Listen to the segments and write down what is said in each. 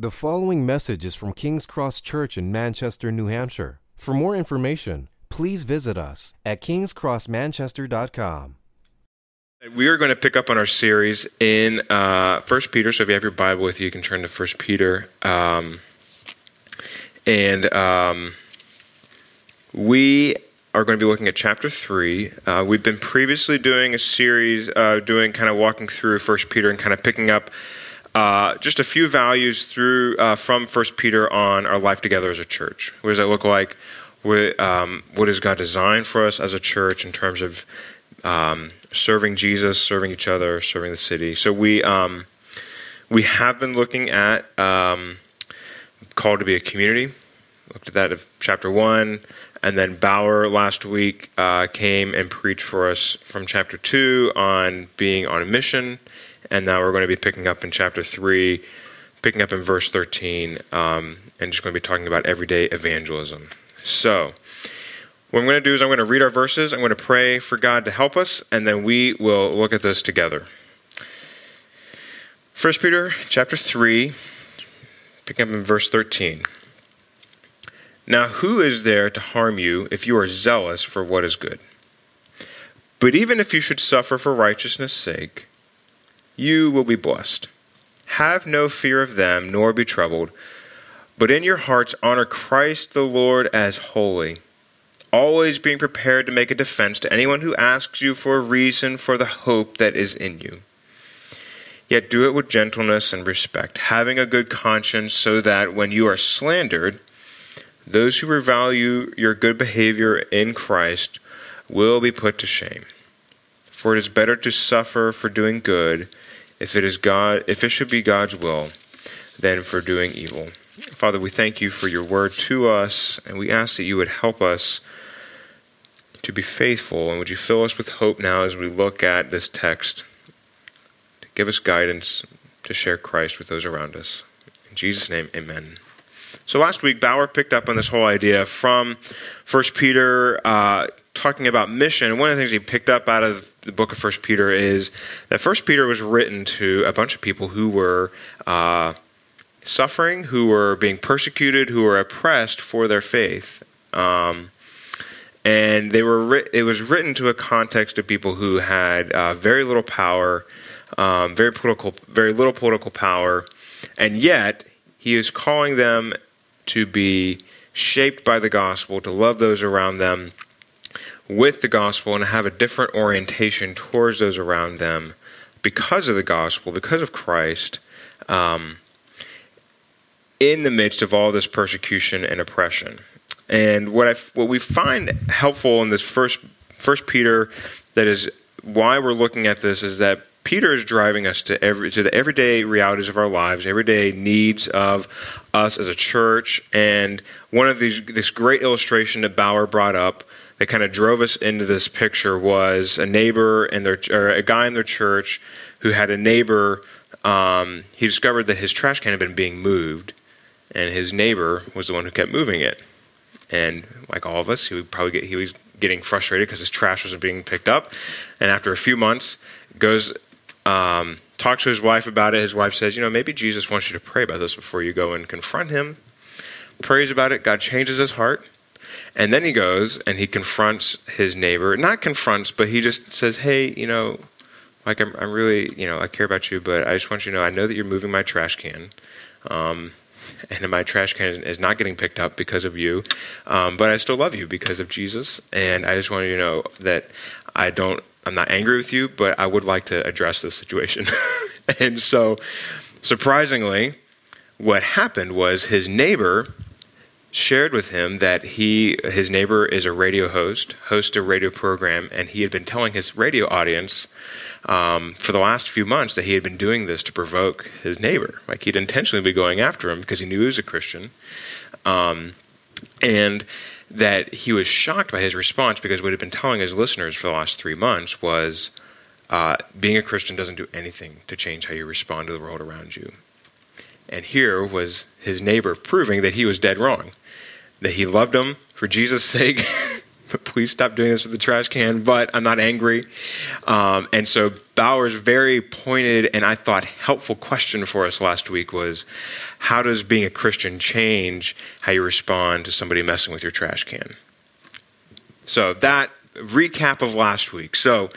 The following message is from King's Cross Church in Manchester, New Hampshire. For more information, please visit us at kingscrossmanchester.com. We are going to pick up on our series in uh, 1 Peter. So if you have your Bible with you, you can turn to 1 Peter. Um, and um, we are going to be looking at chapter 3. Uh, we've been previously doing a series, uh, doing kind of walking through 1 Peter and kind of picking up uh, just a few values through uh, from First Peter on our life together as a church. What does that look like? What, um, what does God design for us as a church in terms of um, serving Jesus, serving each other, serving the city? So we um, we have been looking at um, called to be a community. Looked at that of chapter one, and then Bauer last week uh, came and preached for us from chapter two on being on a mission and now we're going to be picking up in chapter 3, picking up in verse 13, um, and just going to be talking about everyday evangelism. So, what I'm going to do is I'm going to read our verses, I'm going to pray for God to help us, and then we will look at this together. 1 Peter chapter 3, picking up in verse 13. Now, who is there to harm you if you are zealous for what is good? But even if you should suffer for righteousness' sake, you will be blessed. Have no fear of them, nor be troubled, but in your hearts honor Christ the Lord as holy, always being prepared to make a defense to anyone who asks you for a reason for the hope that is in you. Yet do it with gentleness and respect, having a good conscience, so that when you are slandered, those who revalue your good behavior in Christ will be put to shame. For it is better to suffer for doing good if it is God, if it should be God's will, than for doing evil. Father, we thank you for your word to us, and we ask that you would help us to be faithful, and would you fill us with hope now as we look at this text to give us guidance to share Christ with those around us. In Jesus' name, amen. So last week, Bauer picked up on this whole idea from 1 Peter, uh, talking about mission. One of the things he picked up out of the book of First Peter is that First Peter was written to a bunch of people who were uh, suffering, who were being persecuted, who were oppressed for their faith. Um, and they were ri- it was written to a context of people who had uh, very little power, um, very political, very little political power, and yet he is calling them to be shaped by the gospel, to love those around them, with the gospel and have a different orientation towards those around them because of the gospel, because of Christ, um, in the midst of all this persecution and oppression. And what I what we find helpful in this first First Peter, that is why we're looking at this, is that Peter is driving us to every to the everyday realities of our lives, everyday needs of us as a church. And one of these this great illustration that Bauer brought up that kind of drove us into this picture was a neighbor and their or a guy in their church who had a neighbor. Um, he discovered that his trash can had been being moved, and his neighbor was the one who kept moving it. And like all of us, he would probably get he was getting frustrated because his trash wasn't being picked up. And after a few months, goes um, talks to his wife about it. His wife says, "You know, maybe Jesus wants you to pray about this before you go and confront him." Prays about it. God changes his heart. And then he goes and he confronts his neighbor. Not confronts, but he just says, "Hey, you know, like I'm, I'm really, you know, I care about you, but I just want you to know, I know that you're moving my trash can." Um, and my trash can is not getting picked up because of you. Um, but I still love you because of Jesus, and I just want you to know that I don't. I'm not angry with you, but I would like to address this situation. and so, surprisingly, what happened was his neighbor shared with him that he his neighbor is a radio host, hosts a radio program, and he had been telling his radio audience um, for the last few months that he had been doing this to provoke his neighbor. Like he'd intentionally be going after him because he knew he was a Christian, um, and that he was shocked by his response because what he'd been telling his listeners for the last three months was. Uh, being a Christian doesn't do anything to change how you respond to the world around you. And here was his neighbor proving that he was dead wrong, that he loved him for Jesus' sake, But please stop doing this with the trash can, but I'm not angry. Um, and so Bauer's very pointed and I thought helpful question for us last week was how does being a Christian change how you respond to somebody messing with your trash can? So that recap of last week. So,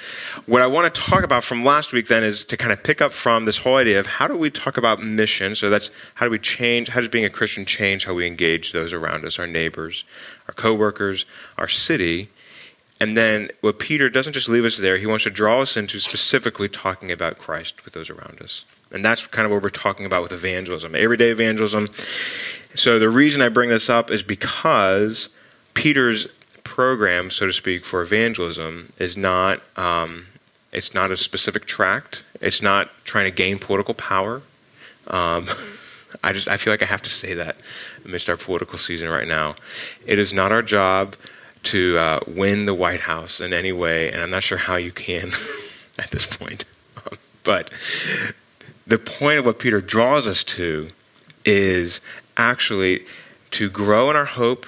what I want to talk about from last week then is to kind of pick up from this whole idea of how do we talk about mission? So, that's how do we change, how does being a Christian change how we engage those around us, our neighbors, our coworkers, our city? And then what Peter doesn't just leave us there, he wants to draw us into specifically talking about Christ with those around us. And that's kind of what we're talking about with evangelism, everyday evangelism. So, the reason I bring this up is because Peter's program, so to speak, for evangelism is not um, it's not a specific tract. It's not trying to gain political power. Um, I just I feel like I have to say that amidst our political season right now. It is not our job to uh, win the White House in any way, and I'm not sure how you can at this point. but the point of what Peter draws us to is actually to grow in our hope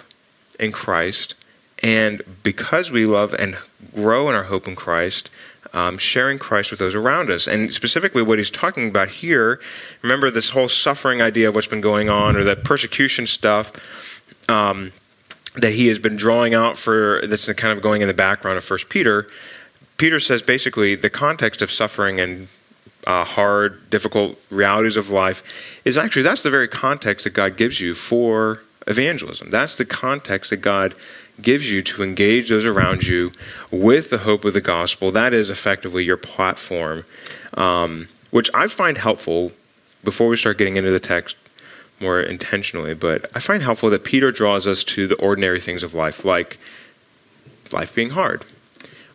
in Christ and because we love and grow in our hope in Christ, um, sharing Christ with those around us. And specifically, what he's talking about here, remember this whole suffering idea of what's been going on, or that persecution stuff um, that he has been drawing out for, that's kind of going in the background of First Peter. Peter says basically the context of suffering and uh, hard, difficult realities of life is actually that's the very context that God gives you for evangelism. That's the context that God gives you to engage those around you with the hope of the gospel. That is effectively your platform, um, which I find helpful before we start getting into the text more intentionally. But I find helpful that Peter draws us to the ordinary things of life, like life being hard.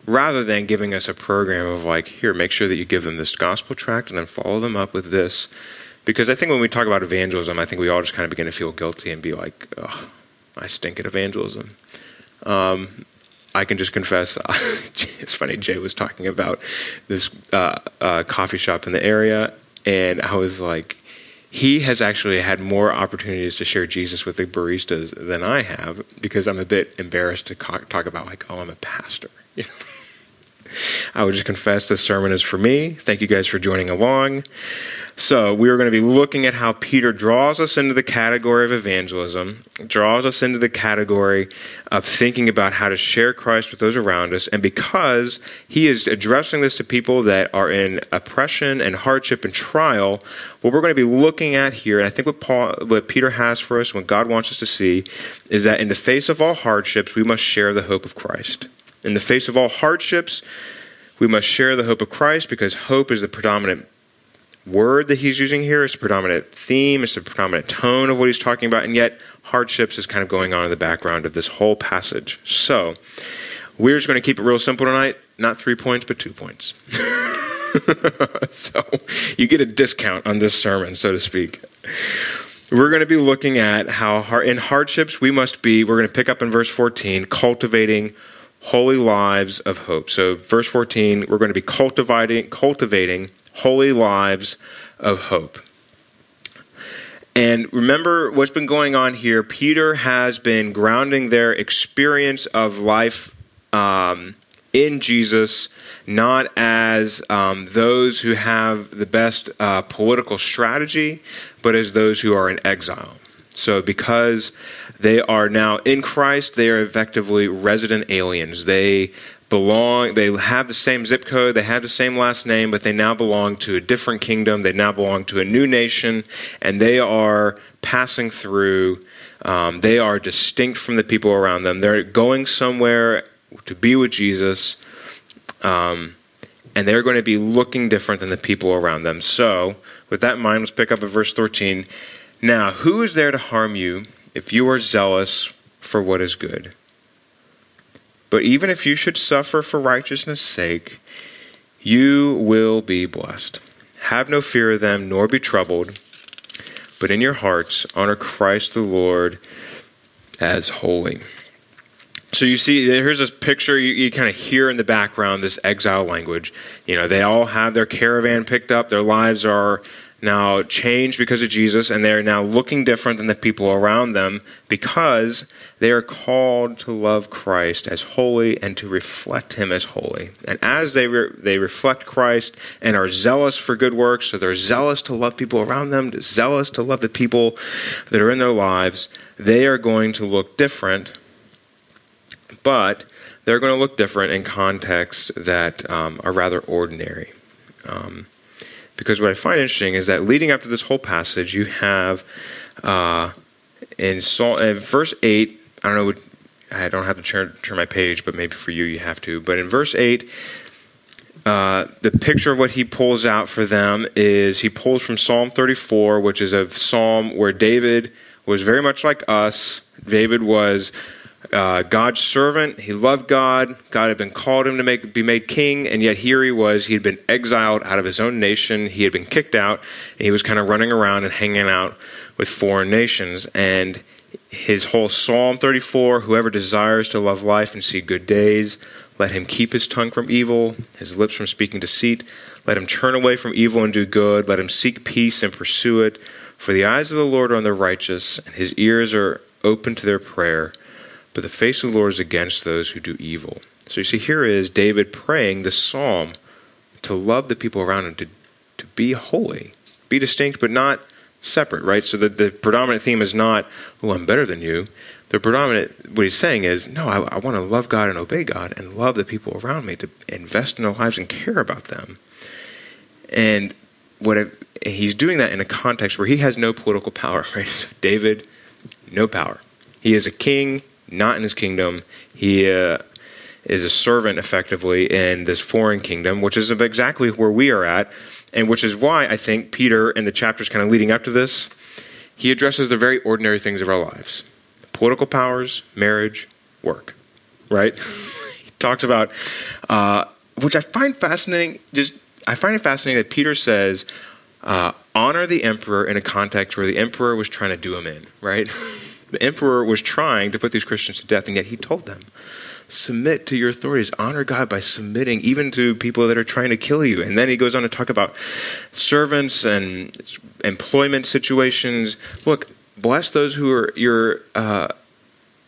Rather than giving us a program of like, here, make sure that you give them this gospel tract and then follow them up with this. Because I think when we talk about evangelism, I think we all just kind of begin to feel guilty and be like, I stink at evangelism. Um, I can just confess, it's funny, Jay was talking about this uh, uh, coffee shop in the area, and I was like, he has actually had more opportunities to share Jesus with the baristas than I have because I'm a bit embarrassed to talk about, like, oh, I'm a pastor. I would just confess this sermon is for me. Thank you guys for joining along. So, we are going to be looking at how Peter draws us into the category of evangelism, draws us into the category of thinking about how to share Christ with those around us. And because he is addressing this to people that are in oppression and hardship and trial, what we're going to be looking at here, and I think what, Paul, what Peter has for us, what God wants us to see, is that in the face of all hardships, we must share the hope of Christ. In the face of all hardships, we must share the hope of Christ because hope is the predominant word that he's using here. It's the predominant theme, it's the predominant tone of what he's talking about, and yet hardships is kind of going on in the background of this whole passage. So, we're just going to keep it real simple tonight. Not three points, but two points. so, you get a discount on this sermon, so to speak. We're going to be looking at how in hardships we must be, we're going to pick up in verse 14, cultivating holy lives of hope. So, verse 14, we're going to be cultivating, cultivating holy lives of hope. And remember what's been going on here. Peter has been grounding their experience of life um, in Jesus, not as um, those who have the best uh, political strategy, but as those who are in exile. So, because they are now in Christ, they are effectively resident aliens. They belong they have the same zip code they have the same last name but they now belong to a different kingdom. They now belong to a new nation and they are passing through um, they are distinct from the people around them. They're going somewhere to be with jesus um, and they're going to be looking different than the people around them. So with that in mind let's pick up at verse 13 now who is there to harm you if you are zealous for what is good but even if you should suffer for righteousness' sake, you will be blessed. Have no fear of them, nor be troubled, but in your hearts honor Christ the Lord as holy. So you see, here's this picture you, you kind of hear in the background this exile language. You know, they all have their caravan picked up, their lives are now changed because of Jesus, and they're now looking different than the people around them because they are called to love Christ as holy and to reflect Him as holy. And as they re- they reflect Christ and are zealous for good works, so they're zealous to love people around them, zealous to love the people that are in their lives, they are going to look different. But they're going to look different in contexts that um, are rather ordinary. Um, because what I find interesting is that leading up to this whole passage, you have uh, in, Psalm, in verse 8, I don't know, I don't have to turn, turn my page, but maybe for you, you have to. But in verse 8, uh, the picture of what he pulls out for them is he pulls from Psalm 34, which is a psalm where David was very much like us. David was uh, God's servant. He loved God. God had been called him to make, be made king, and yet here he was. He had been exiled out of his own nation. He had been kicked out, and he was kind of running around and hanging out with foreign nations. And his whole Psalm 34 whoever desires to love life and see good days, let him keep his tongue from evil, his lips from speaking deceit. Let him turn away from evil and do good. Let him seek peace and pursue it. For the eyes of the Lord are on the righteous, and his ears are open to their prayer but the face of the Lord is against those who do evil. So you see, here is David praying the psalm to love the people around him, to, to be holy, be distinct, but not separate, right? So that the predominant theme is not, oh, I'm better than you. The predominant, what he's saying is, no, I, I want to love God and obey God and love the people around me, to invest in their lives and care about them. And what he's doing that in a context where he has no political power, right? So David, no power. He is a king not in his kingdom. He uh, is a servant effectively in this foreign kingdom, which is exactly where we are at, and which is why I think Peter, in the chapters kind of leading up to this, he addresses the very ordinary things of our lives political powers, marriage, work, right? he talks about, uh, which I find fascinating, just I find it fascinating that Peter says, uh, honor the emperor in a context where the emperor was trying to do him in, right? The emperor was trying to put these Christians to death, and yet he told them, submit to your authorities, honor God by submitting even to people that are trying to kill you. And then he goes on to talk about servants and employment situations. Look, bless those who are your uh,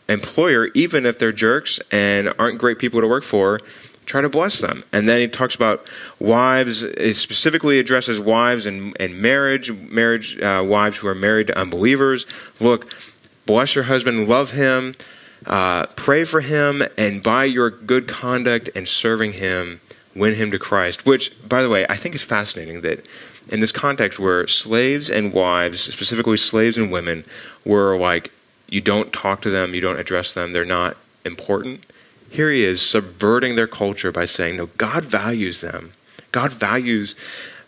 employer, even if they're jerks and aren't great people to work for. Try to bless them. And then he talks about wives, he specifically addresses wives and, and marriage, marriage uh, wives who are married to unbelievers. Look, bless your husband, love him, uh, pray for him, and by your good conduct and serving him, win him to Christ. Which, by the way, I think is fascinating that in this context where slaves and wives, specifically slaves and women, were like, you don't talk to them, you don't address them, they're not important. Here he is subverting their culture by saying, no, God values them. God values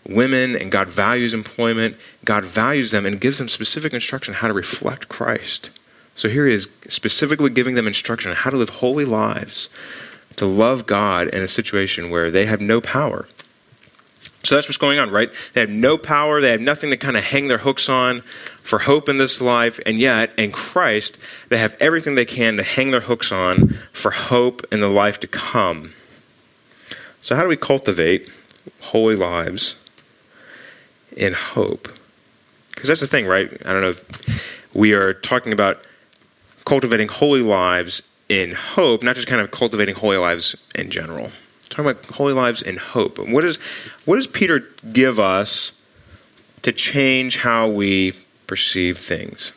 women and God values employment. God values them and gives them specific instruction how to reflect Christ. So here he is specifically giving them instruction on how to live holy lives, to love God in a situation where they have no power. So that's what's going on, right? They have no power, they have nothing to kind of hang their hooks on for hope in this life, and yet in Christ, they have everything they can to hang their hooks on for hope in the life to come. So, how do we cultivate holy lives? In hope. Because that's the thing, right? I don't know if we are talking about cultivating holy lives in hope, not just kind of cultivating holy lives in general. talking about holy lives in hope. What, is, what does Peter give us to change how we perceive things?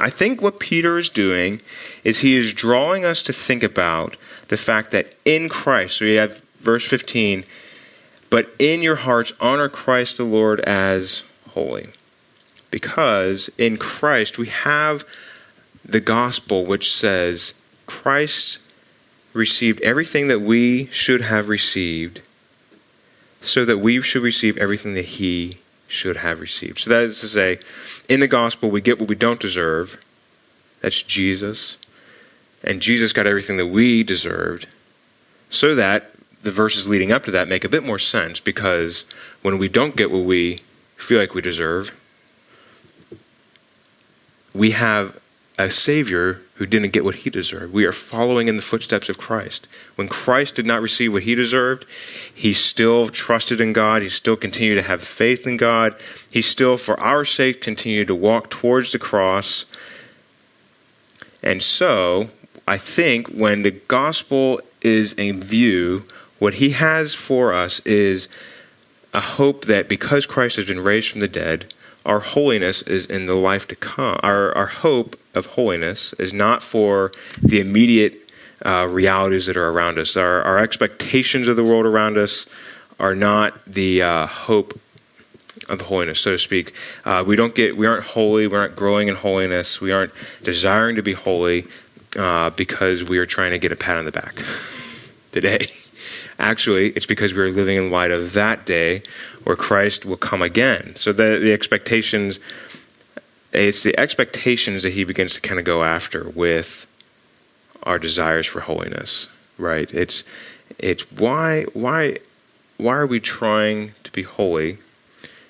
I think what Peter is doing is he is drawing us to think about the fact that in Christ, so we have verse 15, but in your hearts, honor Christ the Lord as holy. Because in Christ we have the gospel which says Christ received everything that we should have received so that we should receive everything that he should have received. So that is to say, in the gospel we get what we don't deserve. That's Jesus. And Jesus got everything that we deserved so that the verses leading up to that make a bit more sense because when we don't get what we feel like we deserve, we have a Savior who didn't get what he deserved. We are following in the footsteps of Christ. When Christ did not receive what he deserved, he still trusted in God. He still continued to have faith in God. He still, for our sake, continued to walk towards the cross. And so, I think when the gospel is in view, what he has for us is a hope that because Christ has been raised from the dead, our holiness is in the life to come. Our, our hope of holiness is not for the immediate uh, realities that are around us. Our, our expectations of the world around us are not the uh, hope of holiness, so to speak. Uh, we don't get, we aren't holy. We aren't growing in holiness. We aren't desiring to be holy uh, because we are trying to get a pat on the back today. Actually, it's because we are living in light of that day where Christ will come again. So the, the expectations, it's the expectations that he begins to kind of go after with our desires for holiness, right? It's it's why why why are we trying to be holy?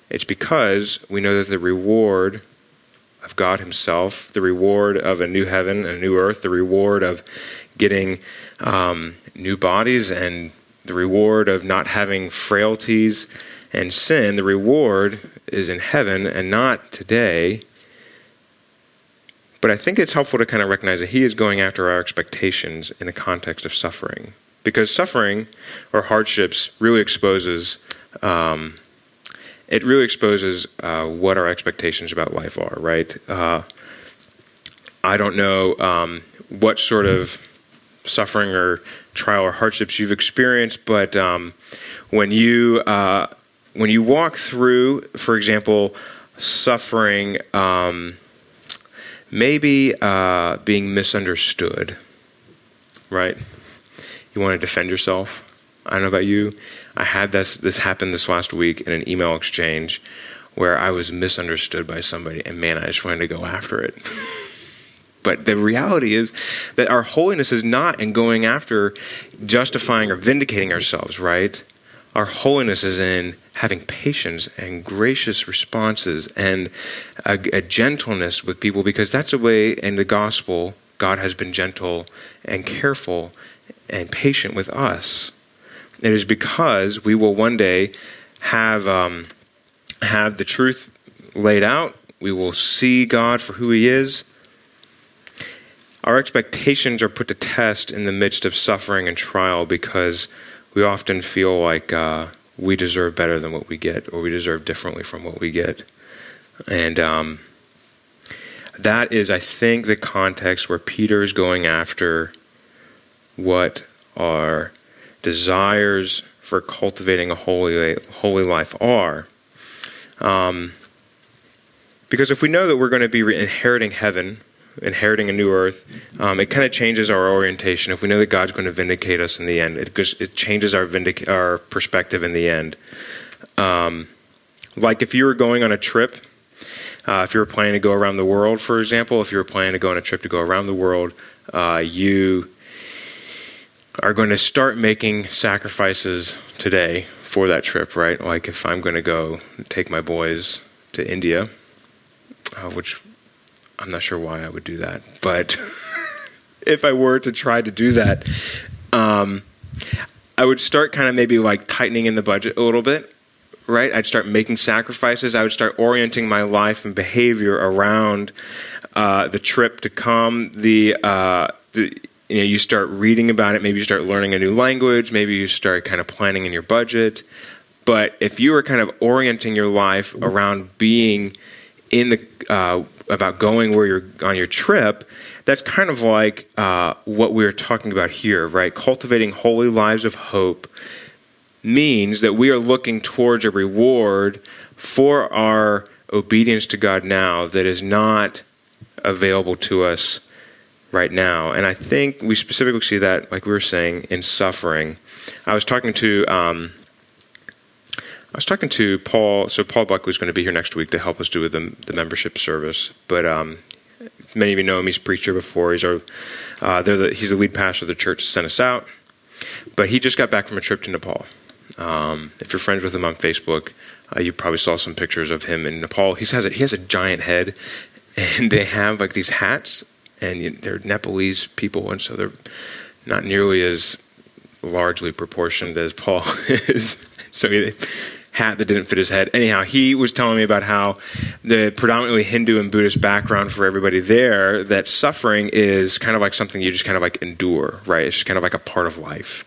It's because we know that the reward of God Himself, the reward of a new heaven, a new earth, the reward of getting um, new bodies and the reward of not having frailties and sin, the reward is in heaven and not today. But I think it's helpful to kind of recognize that he is going after our expectations in a context of suffering. Because suffering or hardships really exposes, um, it really exposes uh, what our expectations about life are, right? Uh, I don't know um, what sort of suffering or trial or hardships you've experienced, but um, when you uh, when you walk through, for example, suffering, um, maybe uh, being misunderstood, right? You want to defend yourself. I don't know about you. I had this this happen this last week in an email exchange where I was misunderstood by somebody, and man, I just wanted to go after it. But the reality is that our holiness is not in going after justifying or vindicating ourselves, right? Our holiness is in having patience and gracious responses and a, a, gentleness with people because that's a way in the gospel God has been gentle and careful and patient with us. It is because we will one day have um, have the truth laid out. We will see God for who He is our expectations are put to test in the midst of suffering and trial because we often feel like uh, we deserve better than what we get, or we deserve differently from what we get. And um, that is, I think, the context where Peter is going after what our desires for cultivating a holy, holy life are. Um, because if we know that we're going to be inheriting heaven, inheriting a new earth, um, it kind of changes our orientation. If we know that God's going to vindicate us in the end, it, it changes our, vindic- our perspective in the end. Um, like if you were going on a trip, uh, if you were planning to go around the world, for example, if you were planning to go on a trip to go around the world, uh, you are going to start making sacrifices today for that trip, right? Like if I'm going to go take my boys to India, uh, which I'm not sure why I would do that, but if I were to try to do that, um, I would start kind of maybe like tightening in the budget a little bit, right? I'd start making sacrifices. I would start orienting my life and behavior around uh, the trip to come. The, uh, the you know, you start reading about it. Maybe you start learning a new language. Maybe you start kind of planning in your budget. But if you were kind of orienting your life around being in the uh, about going where you're on your trip, that's kind of like uh, what we're talking about here, right? Cultivating holy lives of hope means that we are looking towards a reward for our obedience to God now that is not available to us right now. And I think we specifically see that, like we were saying, in suffering. I was talking to um, I was talking to Paul. So Paul Buck was going to be here next week to help us do the, the membership service. But um, many of you know him. He's preached here before. He's our uh, the, he's the lead pastor of the church. that Sent us out, but he just got back from a trip to Nepal. Um, if you're friends with him on Facebook, uh, you probably saw some pictures of him in Nepal. He has a, he has a giant head, and they have like these hats and they're Nepalese people, and so they're not nearly as largely proportioned as Paul is. so he hat that didn't fit his head. Anyhow, he was telling me about how the predominantly Hindu and Buddhist background for everybody there, that suffering is kind of like something you just kind of like endure, right? It's just kind of like a part of life.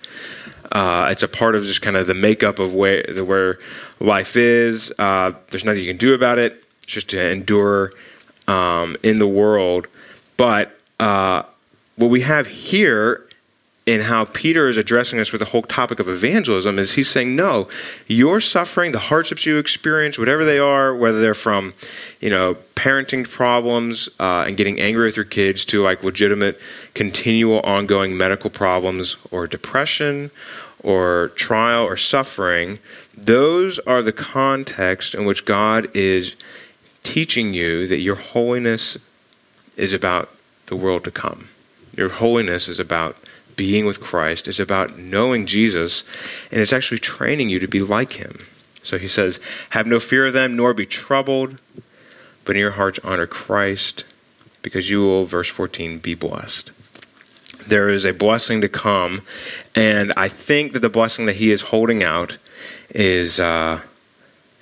Uh, it's a part of just kind of the makeup of where, where life is. Uh, there's nothing you can do about it. It's just to endure um, in the world. But uh, what we have here in how Peter is addressing us with the whole topic of evangelism is he's saying, no, your suffering, the hardships you experience, whatever they are, whether they're from, you know, parenting problems uh, and getting angry with your kids to like legitimate, continual, ongoing medical problems or depression or trial or suffering, those are the context in which God is teaching you that your holiness is about the world to come. Your holiness is about being with Christ. It's about knowing Jesus, and it's actually training you to be like him. So he says, Have no fear of them, nor be troubled, but in your hearts honor Christ, because you will, verse 14, be blessed. There is a blessing to come, and I think that the blessing that he is holding out is, uh,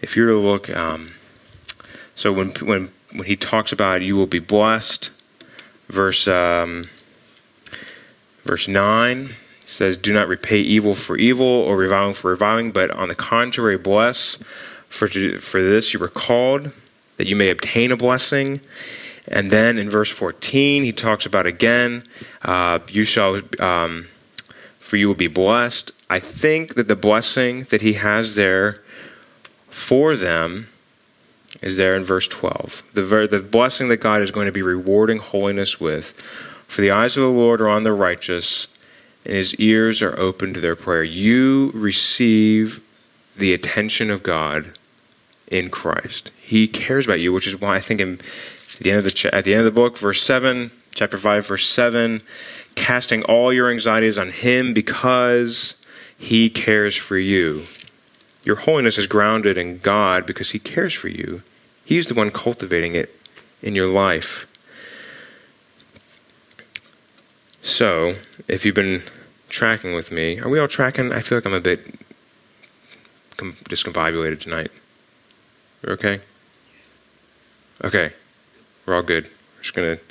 if you were to look, um, so when, when, when he talks about you will be blessed, verse. Um, Verse 9 says, Do not repay evil for evil or reviling for reviling, but on the contrary, bless. For, for this you were called, that you may obtain a blessing. And then in verse 14, he talks about again, uh, you shall, um, for you will be blessed. I think that the blessing that he has there for them is there in verse 12. The, the blessing that God is going to be rewarding holiness with for the eyes of the Lord are on the righteous, and his ears are open to their prayer. You receive the attention of God in Christ. He cares about you, which is why I think in, at the end of the at the end of the book, verse seven, chapter five, verse seven, casting all your anxieties on Him because He cares for you. Your holiness is grounded in God because He cares for you. He's the one cultivating it in your life. So, if you've been tracking with me, are we all tracking? I feel like I'm a bit com- discombobulated tonight. We're okay? Okay. We're all good. We're just going to,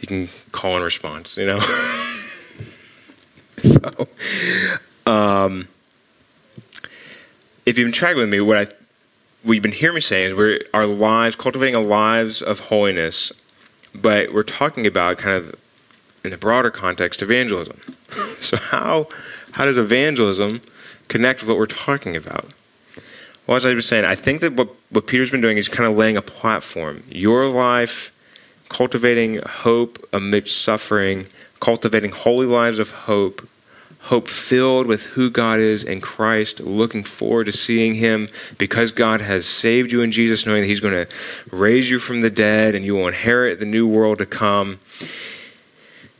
you can call in response, you know? so, um, if you've been tracking with me, what I, what you've been hearing me say is we're our lives, cultivating a lives of holiness, but we're talking about kind of in the broader context, evangelism. So, how, how does evangelism connect with what we're talking about? Well, as I was saying, I think that what, what Peter's been doing is kind of laying a platform. Your life, cultivating hope amidst suffering, cultivating holy lives of hope, hope filled with who God is in Christ, looking forward to seeing Him because God has saved you in Jesus, knowing that He's going to raise you from the dead and you will inherit the new world to come.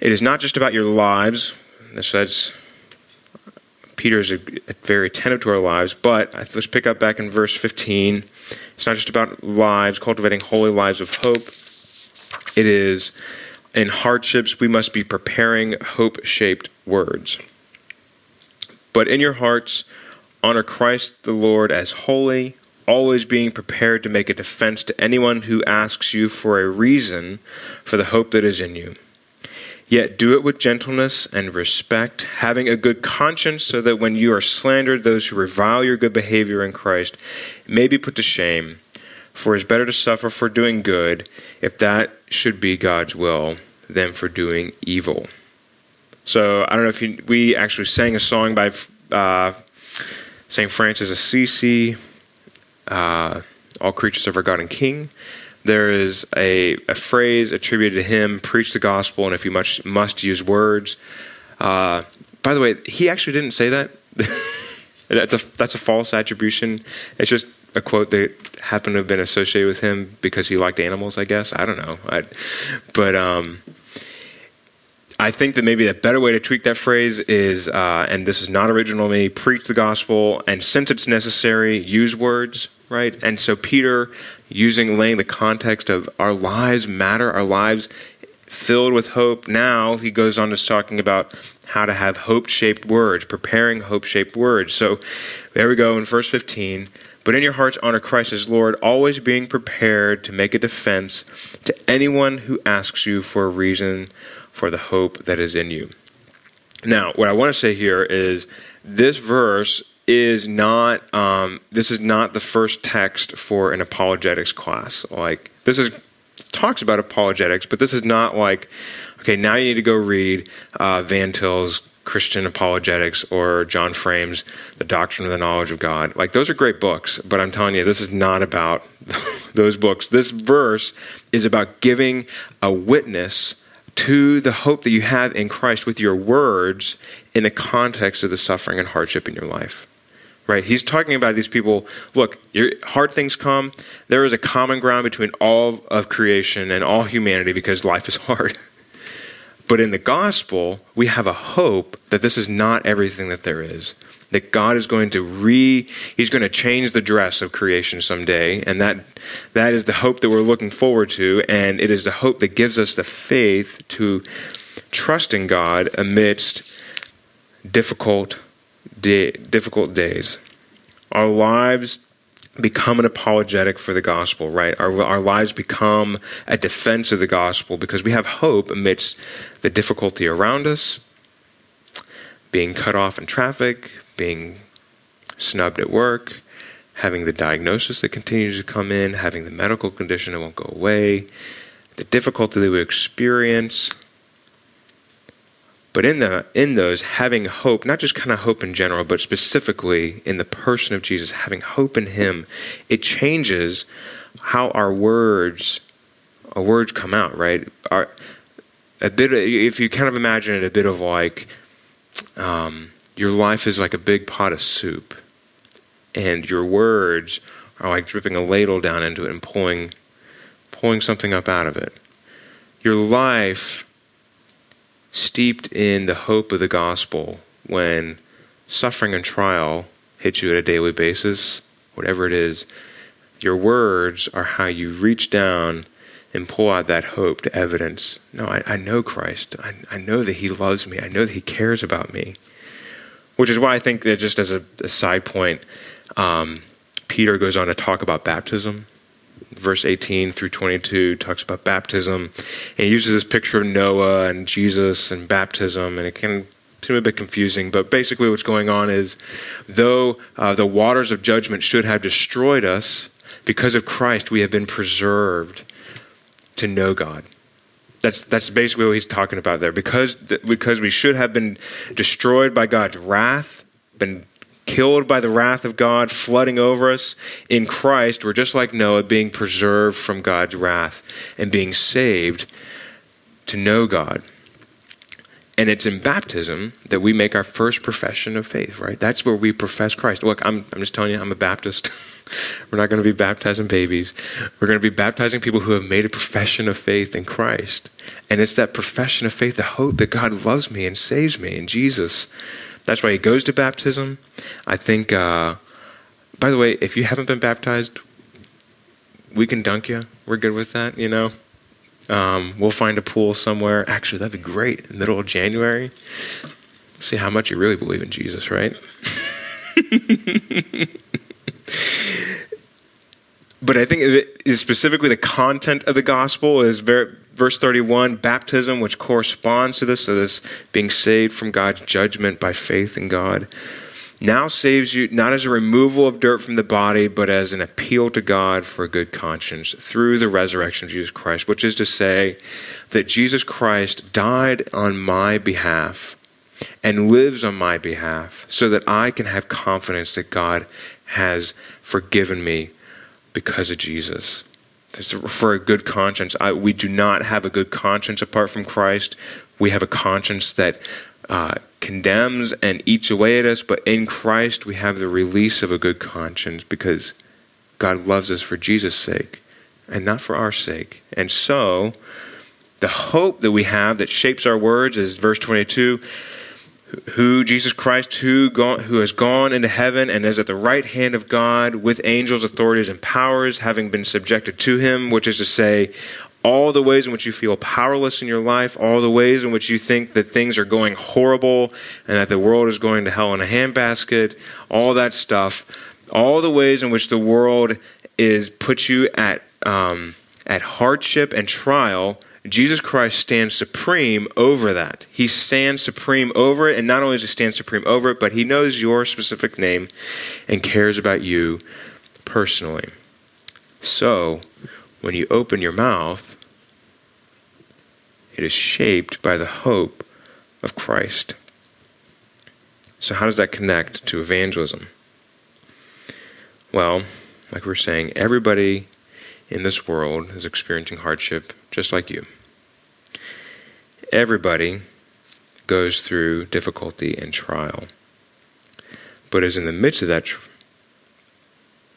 It is not just about your lives. This, That's Peter is very attentive to our lives, but let's pick up back in verse 15. It's not just about lives, cultivating holy lives of hope. It is in hardships, we must be preparing hope shaped words. But in your hearts, honor Christ the Lord as holy, always being prepared to make a defense to anyone who asks you for a reason for the hope that is in you. Yet do it with gentleness and respect, having a good conscience, so that when you are slandered, those who revile your good behavior in Christ may be put to shame. For it is better to suffer for doing good, if that should be God's will, than for doing evil. So I don't know if you, we actually sang a song by uh, St. Francis Assisi, uh, All Creatures of Our God and King there is a, a phrase attributed to him preach the gospel and if you much, must use words. Uh, by the way he actually didn't say that. That's a that's a false attribution. It's just a quote that happened to have been associated with him because he liked animals i guess. I don't know. I, but um, I think that maybe a better way to tweak that phrase is, uh, and this is not original to me, preach the gospel, and since it's necessary, use words, right? And so Peter using laying the context of our lives matter, our lives filled with hope. Now he goes on to talking about how to have hope shaped words, preparing hope shaped words. So there we go in verse 15. But in your hearts, honor Christ as Lord, always being prepared to make a defense to anyone who asks you for a reason for the hope that is in you. Now, what I want to say here is this verse is not um, this is not the first text for an apologetics class. Like this is talks about apologetics, but this is not like okay now you need to go read uh, Van Til's Christian apologetics or John Frame's The Doctrine of the Knowledge of God. Like those are great books, but I'm telling you this is not about those books. This verse is about giving a witness to the hope that you have in Christ with your words in the context of the suffering and hardship in your life. Right? He's talking about these people. Look, hard things come. There is a common ground between all of creation and all humanity because life is hard. but in the gospel, we have a hope that this is not everything that there is that God is going to re he's going to change the dress of creation someday and that that is the hope that we're looking forward to and it is the hope that gives us the faith to trust in God amidst difficult day, difficult days our lives become an apologetic for the gospel, right? Our, our lives become a defense of the gospel because we have hope amidst the difficulty around us, being cut off in traffic, being snubbed at work, having the diagnosis that continues to come in, having the medical condition that won't go away, the difficulty that we experience. But in the in those, having hope, not just kind of hope in general, but specifically in the person of Jesus, having hope in Him, it changes how our words our words come out. Right, our, a bit. If you kind of imagine it, a bit of like. Um, your life is like a big pot of soup, and your words are like dripping a ladle down into it and pulling, pulling something up out of it. Your life, steeped in the hope of the gospel, when suffering and trial hit you at a daily basis, whatever it is, your words are how you reach down and pull out that hope to evidence no, I, I know Christ. I, I know that He loves me. I know that He cares about me. Which is why I think that just as a, a side point, um, Peter goes on to talk about baptism. Verse 18 through 22 talks about baptism. And uses this picture of Noah and Jesus and baptism, and it can seem a bit confusing, but basically what's going on is though uh, the waters of judgment should have destroyed us, because of Christ we have been preserved to know God. That's that's basically what he's talking about there. Because because we should have been destroyed by God's wrath, been killed by the wrath of God flooding over us in Christ, we're just like Noah being preserved from God's wrath and being saved to know God. And it's in baptism that we make our first profession of faith, right? That's where we profess Christ. Look, I'm, I'm just telling you, I'm a Baptist. We're not going to be baptizing babies. We're going to be baptizing people who have made a profession of faith in Christ. And it's that profession of faith, the hope that God loves me and saves me in Jesus. That's why he goes to baptism. I think, uh, by the way, if you haven't been baptized, we can dunk you. We're good with that, you know? Um, we'll find a pool somewhere. Actually, that'd be great. Middle of January. See how much you really believe in Jesus, right? but I think specifically the content of the gospel is very, verse 31 baptism, which corresponds to this, so this being saved from God's judgment by faith in God, now saves you not as a removal of dirt from the body, but as an appeal to God for a good conscience through the resurrection of Jesus Christ, which is to say that Jesus Christ died on my behalf and lives on my behalf so that I can have confidence that God has forgiven me because of Jesus. For a good conscience, I, we do not have a good conscience apart from Christ. We have a conscience that uh, condemns and eats away at us, but in Christ we have the release of a good conscience because God loves us for Jesus' sake and not for our sake. And so, the hope that we have that shapes our words is verse 22 who Jesus Christ, who gone, who has gone into heaven and is at the right hand of God with angels, authorities, and powers, having been subjected to him, which is to say, all the ways in which you feel powerless in your life, all the ways in which you think that things are going horrible and that the world is going to hell in a handbasket, all that stuff, all the ways in which the world is put you at um, at hardship and trial. Jesus Christ stands supreme over that. He stands supreme over it, and not only does he stand supreme over it, but he knows your specific name and cares about you personally. So, when you open your mouth, it is shaped by the hope of Christ. So, how does that connect to evangelism? Well, like we are saying, everybody in this world is experiencing hardship just like you. Everybody goes through difficulty and trial. But is in the midst of that,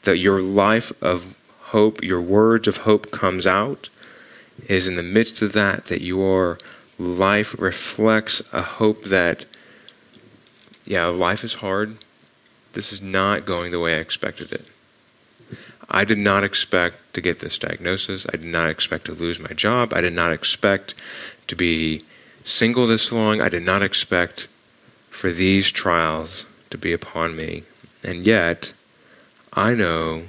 that your life of hope, your words of hope comes out. It is in the midst of that that your life reflects a hope that, yeah, life is hard. This is not going the way I expected it. I did not expect to get this diagnosis. I did not expect to lose my job. I did not expect to be single this long. I did not expect for these trials to be upon me. And yet, I know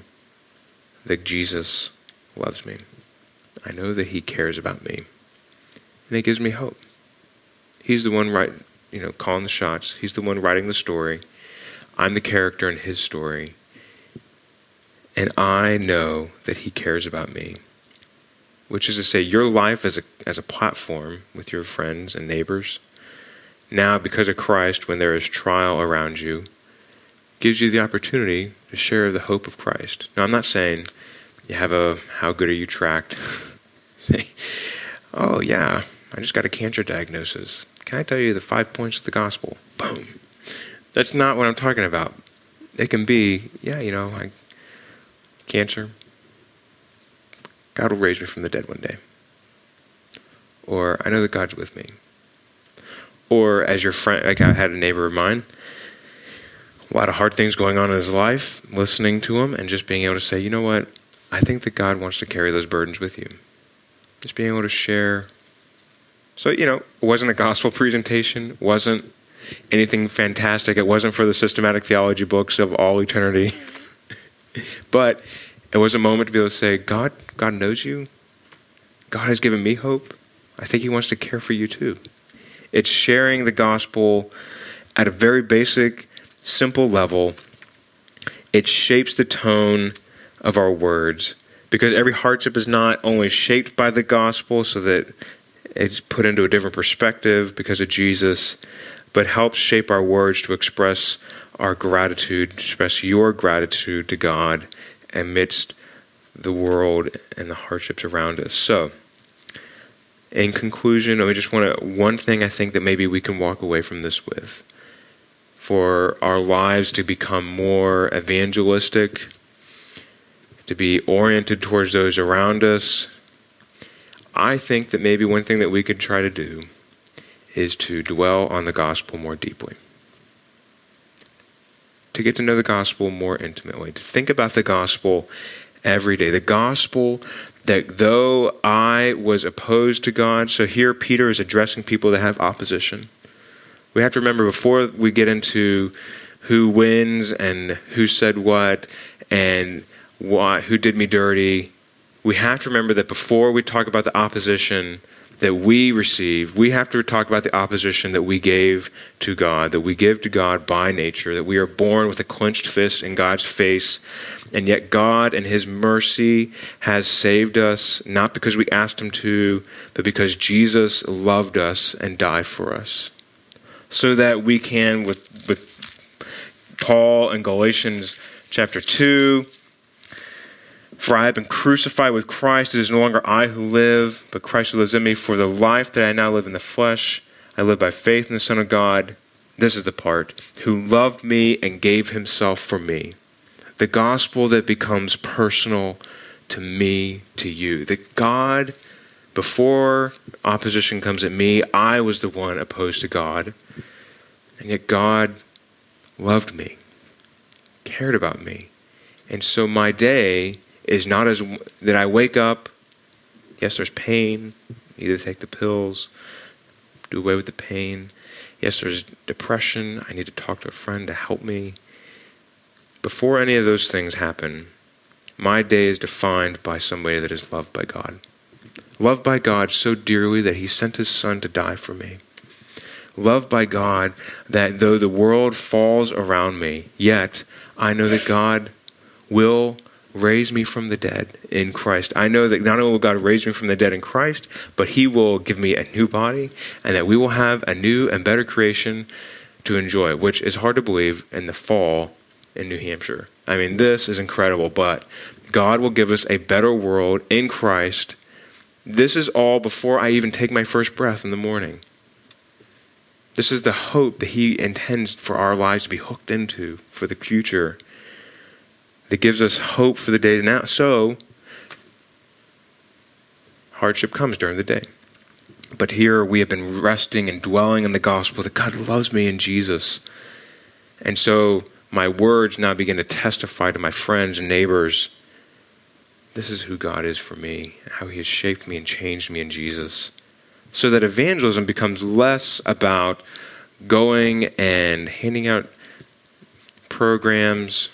that Jesus loves me. I know that he cares about me. And it gives me hope. He's the one right, you know, calling the shots. He's the one writing the story. I'm the character in his story. And I know that he cares about me. Which is to say, your life as a, as a platform with your friends and neighbors, now because of Christ, when there is trial around you, gives you the opportunity to share the hope of Christ. Now, I'm not saying you have a how good are you tract. Say, oh, yeah, I just got a cancer diagnosis. Can I tell you the five points of the gospel? Boom. That's not what I'm talking about. It can be, yeah, you know, I, cancer. God will raise me from the dead one day. Or I know that God's with me. Or as your friend, like I had a neighbor of mine a lot of hard things going on in his life, listening to him and just being able to say, you know what, I think that God wants to carry those burdens with you. Just being able to share. So, you know, it wasn't a gospel presentation, wasn't anything fantastic. It wasn't for the systematic theology books of all eternity. but it was a moment to be able to say, God, God knows you. God has given me hope. I think He wants to care for you too. It's sharing the gospel at a very basic simple level, it shapes the tone of our words because every hardship is not only shaped by the gospel so that it's put into a different perspective because of Jesus, but helps shape our words to express our gratitude, express your gratitude to God amidst the world and the hardships around us. So, in conclusion, I just want to one thing I think that maybe we can walk away from this with for our lives to become more evangelistic, to be oriented towards those around us, I think that maybe one thing that we could try to do is to dwell on the gospel more deeply. To get to know the gospel more intimately, to think about the gospel every day. The gospel that though I was opposed to God, so here Peter is addressing people that have opposition we have to remember before we get into who wins and who said what and why, who did me dirty, we have to remember that before we talk about the opposition that we receive, we have to talk about the opposition that we gave to God, that we give to God by nature, that we are born with a clenched fist in God's face, and yet God and His mercy has saved us, not because we asked Him to, but because Jesus loved us and died for us. So that we can, with, with Paul in Galatians chapter 2, for I have been crucified with Christ. It is no longer I who live, but Christ who lives in me. For the life that I now live in the flesh, I live by faith in the Son of God. This is the part, who loved me and gave himself for me. The gospel that becomes personal to me, to you. That God, before opposition comes at me, I was the one opposed to God. And yet God loved me, cared about me. And so my day is not as that I wake up Yes, there's pain. Either take the pills, do away with the pain. Yes, there's depression. I need to talk to a friend to help me. Before any of those things happen, my day is defined by somebody that is loved by God. Loved by God so dearly that he sent his son to die for me. Loved by God that though the world falls around me, yet I know that God will raise me from the dead in Christ. I know that not only will God raise me from the dead in Christ, but He will give me a new body and that we will have a new and better creation to enjoy, which is hard to believe in the fall in New Hampshire. I mean, this is incredible, but God will give us a better world in Christ. This is all before I even take my first breath in the morning. This is the hope that He intends for our lives to be hooked into for the future that gives us hope for the day now. So, hardship comes during the day. But here we have been resting and dwelling in the gospel that God loves me in Jesus. And so my words now begin to testify to my friends and neighbors this is who God is for me, how He has shaped me and changed me in Jesus. So that evangelism becomes less about going and handing out programs,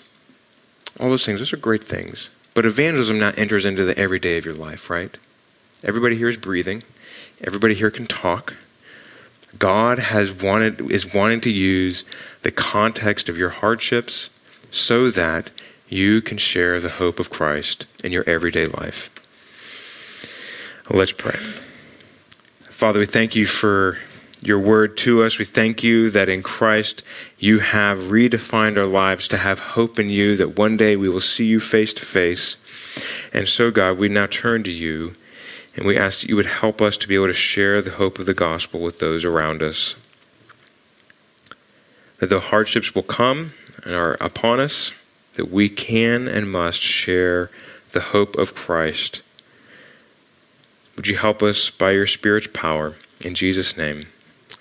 all those things. Those are great things. But evangelism now enters into the everyday of your life, right? Everybody here is breathing. Everybody here can talk. God has wanted is wanting to use the context of your hardships so that you can share the hope of Christ in your everyday life. Let's pray. Father, we thank you for your word to us. We thank you that in Christ you have redefined our lives to have hope in you, that one day we will see you face to face. And so, God, we now turn to you and we ask that you would help us to be able to share the hope of the gospel with those around us. That though hardships will come and are upon us, that we can and must share the hope of Christ. Would you help us by your Spirit's power? In Jesus' name.